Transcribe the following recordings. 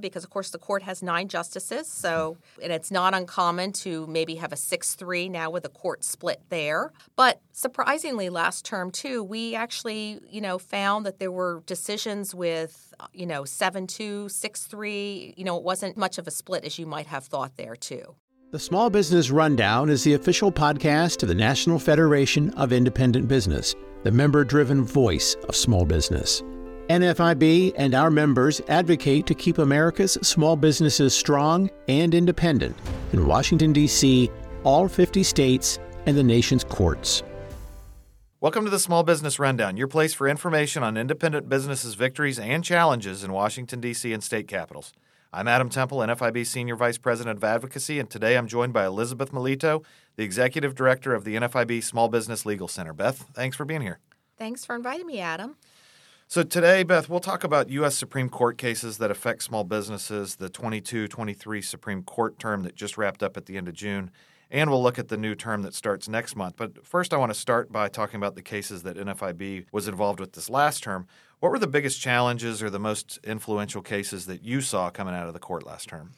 because of course the court has nine justices so and it's not uncommon to maybe have a 6-3 now with a court split there but surprisingly last term too we actually you know found that there were decisions with you know 7-2 6-3 you know it wasn't much of a split as you might have thought there too the Small Business Rundown is the official podcast of the National Federation of Independent Business, the member driven voice of small business. NFIB and our members advocate to keep America's small businesses strong and independent in Washington, D.C., all 50 states, and the nation's courts. Welcome to the Small Business Rundown, your place for information on independent businesses' victories and challenges in Washington, D.C. and state capitals. I'm Adam Temple, NFIB Senior Vice President of Advocacy, and today I'm joined by Elizabeth Milito, the Executive Director of the NFIB Small Business Legal Center. Beth, thanks for being here. Thanks for inviting me, Adam. So, today, Beth, we'll talk about U.S. Supreme Court cases that affect small businesses, the 22 23 Supreme Court term that just wrapped up at the end of June, and we'll look at the new term that starts next month. But first, I want to start by talking about the cases that NFIB was involved with this last term. What were the biggest challenges or the most influential cases that you saw coming out of the court last term?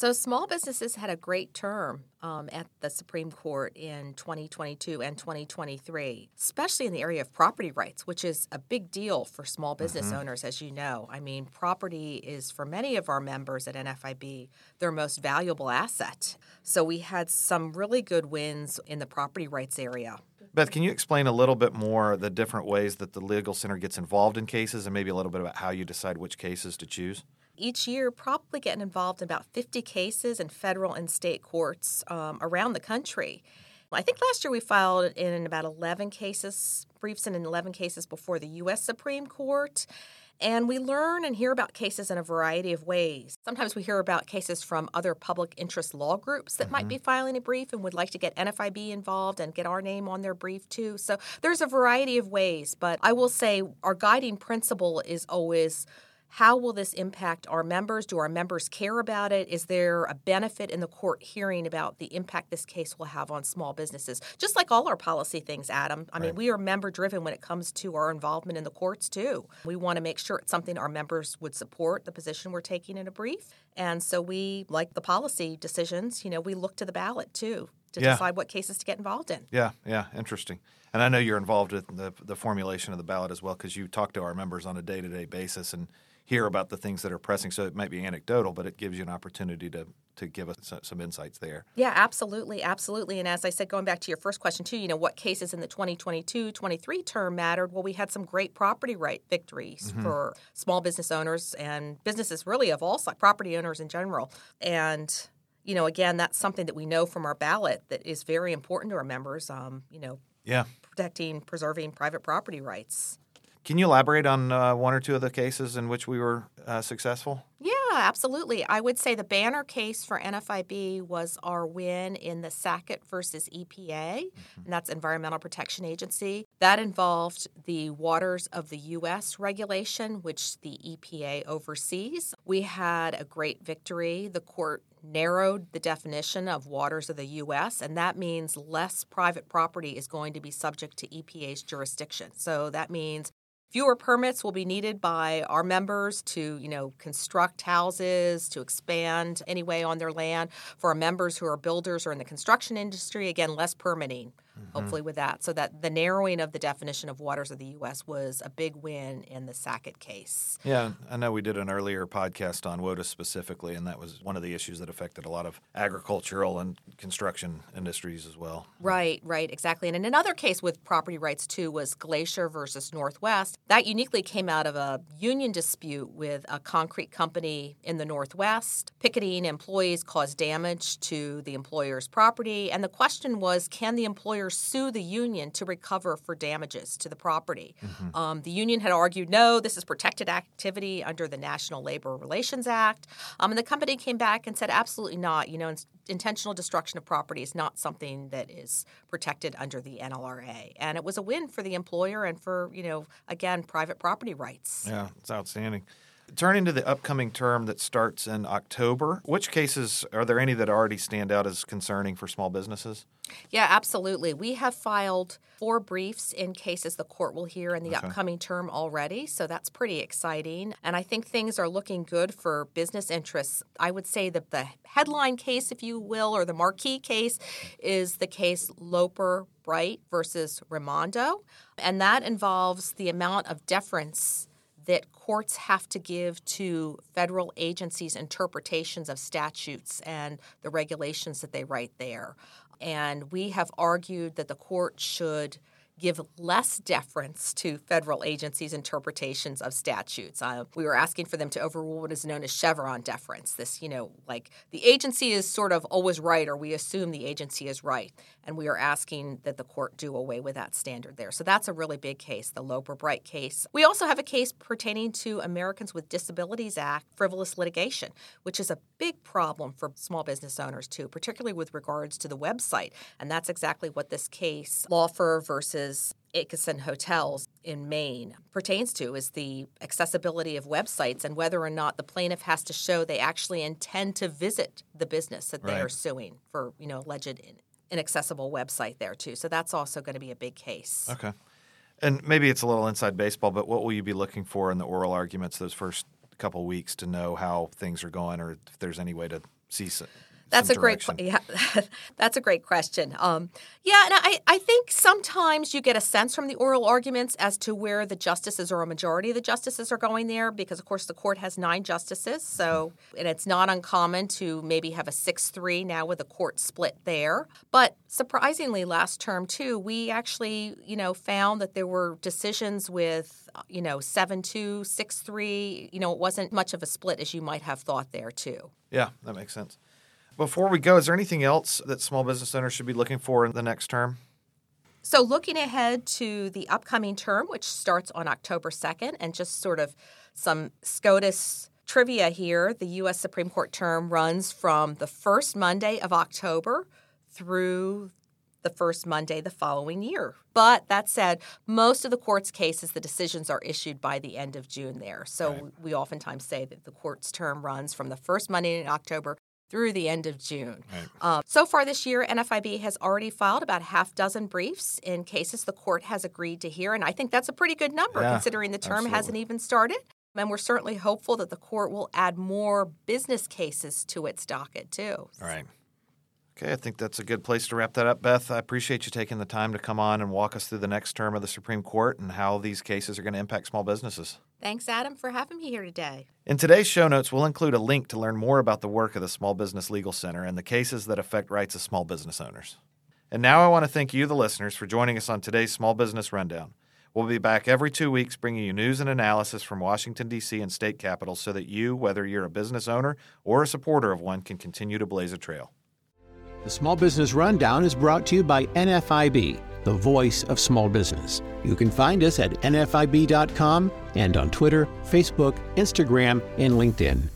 So, small businesses had a great term um, at the Supreme Court in 2022 and 2023, especially in the area of property rights, which is a big deal for small business mm-hmm. owners, as you know. I mean, property is for many of our members at NFIB their most valuable asset. So, we had some really good wins in the property rights area. Beth, can you explain a little bit more the different ways that the Legal Center gets involved in cases and maybe a little bit about how you decide which cases to choose? Each year probably getting involved in about 50 cases in federal and state courts um, around the country. I think last year we filed in about 11 cases, briefs in 11 cases before the U.S. Supreme Court. And we learn and hear about cases in a variety of ways. Sometimes we hear about cases from other public interest law groups that mm-hmm. might be filing a brief and would like to get NFIB involved and get our name on their brief too. So there's a variety of ways. But I will say our guiding principle is always how will this impact our members? Do our members care about it? Is there a benefit in the court hearing about the impact this case will have on small businesses? Just like all our policy things, Adam. I right. mean, we are member driven when it comes to our involvement in the courts, too. We want to make sure it's something our members would support, the position we're taking in a brief. And so we, like the policy decisions, you know, we look to the ballot, too, to yeah. decide what cases to get involved in. Yeah, yeah, interesting. And I know you're involved with the, the formulation of the ballot as well because you talk to our members on a day to day basis and hear about the things that are pressing. So it might be anecdotal, but it gives you an opportunity to to give us some insights there. Yeah, absolutely, absolutely. And as I said, going back to your first question too, you know, what cases in the 2022-23 term mattered? Well, we had some great property right victories mm-hmm. for small business owners and businesses really of all property owners in general. And you know, again, that's something that we know from our ballot that is very important to our members. Um, you know, yeah, protecting, preserving private property rights. Can you elaborate on uh, one or two of the cases in which we were uh, successful? Yeah, absolutely. I would say the banner case for NFIB was our win in the Sackett versus EPA, mm-hmm. and that's Environmental Protection Agency. That involved the waters of the U.S. regulation, which the EPA oversees. We had a great victory. The court narrowed the definition of waters of the U.S., and that means less private property is going to be subject to EPA's jurisdiction. So that means Fewer permits will be needed by our members to, you know, construct houses, to expand anyway on their land. For our members who are builders or in the construction industry, again, less permitting mm-hmm. hopefully with that. So that the narrowing of the definition of waters of the U.S. was a big win in the Sackett case. Yeah, I know we did an earlier podcast on WOTUS specifically, and that was one of the issues that affected a lot of agricultural and construction industries as well. Right, right, exactly. And in another case with property rights too was Glacier versus Northwest. That uniquely came out of a union dispute with a concrete company in the Northwest. Picketing employees caused damage to the employer's property, and the question was, can the employer sue the union to recover for damages to the property. Mm-hmm. Um, the union had argued, no, this is protected activity under the National Labor Relations Act. Um, and the company came back and said, absolutely not. You know, intentional destruction of property is not something that is protected under the NLRA. And it was a win for the employer and for, you know, again, private property rights. Yeah, it's outstanding. Turning to the upcoming term that starts in October, which cases are there any that already stand out as concerning for small businesses? Yeah, absolutely. We have filed four briefs in cases the court will hear in the okay. upcoming term already, so that's pretty exciting. And I think things are looking good for business interests. I would say that the headline case, if you will, or the marquee case is the case Loper Bright versus Raimondo, and that involves the amount of deference that courts have to give to federal agencies' interpretations of statutes and the regulations that they write there. And we have argued that the court should give less deference to federal agencies' interpretations of statutes. Uh, we were asking for them to overrule what is known as Chevron deference. This, you know, like the agency is sort of always right, or we assume the agency is right. And we are asking that the court do away with that standard there. So that's a really big case, the Loper Bright case. We also have a case pertaining to Americans with Disabilities Act frivolous litigation, which is a big problem for small business owners, too, particularly with regards to the website. And that's exactly what this case, Laufer versus is Acheson Hotels in Maine pertains to is the accessibility of websites and whether or not the plaintiff has to show they actually intend to visit the business that right. they are suing for, you know, alleged inaccessible website there too. So that's also going to be a big case. Okay. And maybe it's a little inside baseball, but what will you be looking for in the oral arguments those first couple weeks to know how things are going or if there's any way to see that's a great yeah, that's a great question. Um, yeah, and I, I think sometimes you get a sense from the oral arguments as to where the justices or a majority of the justices are going there, because of course the court has nine justices, so and it's not uncommon to maybe have a six three now with a court split there. But surprisingly, last term too, we actually you know found that there were decisions with you know seven two six three. You know, it wasn't much of a split as you might have thought there too. Yeah, that makes sense. Before we go, is there anything else that small business owners should be looking for in the next term? So, looking ahead to the upcoming term, which starts on October 2nd, and just sort of some SCOTUS trivia here the U.S. Supreme Court term runs from the first Monday of October through the first Monday the following year. But that said, most of the court's cases, the decisions are issued by the end of June there. So right. we oftentimes say that the court's term runs from the first Monday in October through the end of June. Right. Uh, so far this year, NFIB has already filed about half dozen briefs in cases the court has agreed to hear, and I think that's a pretty good number yeah, considering the term absolutely. hasn't even started. And we're certainly hopeful that the court will add more business cases to its docket too. All right. Okay, I think that's a good place to wrap that up. Beth, I appreciate you taking the time to come on and walk us through the next term of the Supreme Court and how these cases are going to impact small businesses. Thanks, Adam, for having me here today. In today's show notes, we'll include a link to learn more about the work of the Small Business Legal Center and the cases that affect rights of small business owners. And now I want to thank you, the listeners, for joining us on today's Small Business Rundown. We'll be back every two weeks bringing you news and analysis from Washington, D.C. and state capitals so that you, whether you're a business owner or a supporter of one, can continue to blaze a trail. The Small Business Rundown is brought to you by NFIB, the voice of small business. You can find us at nfib.com and on Twitter, Facebook, Instagram, and LinkedIn.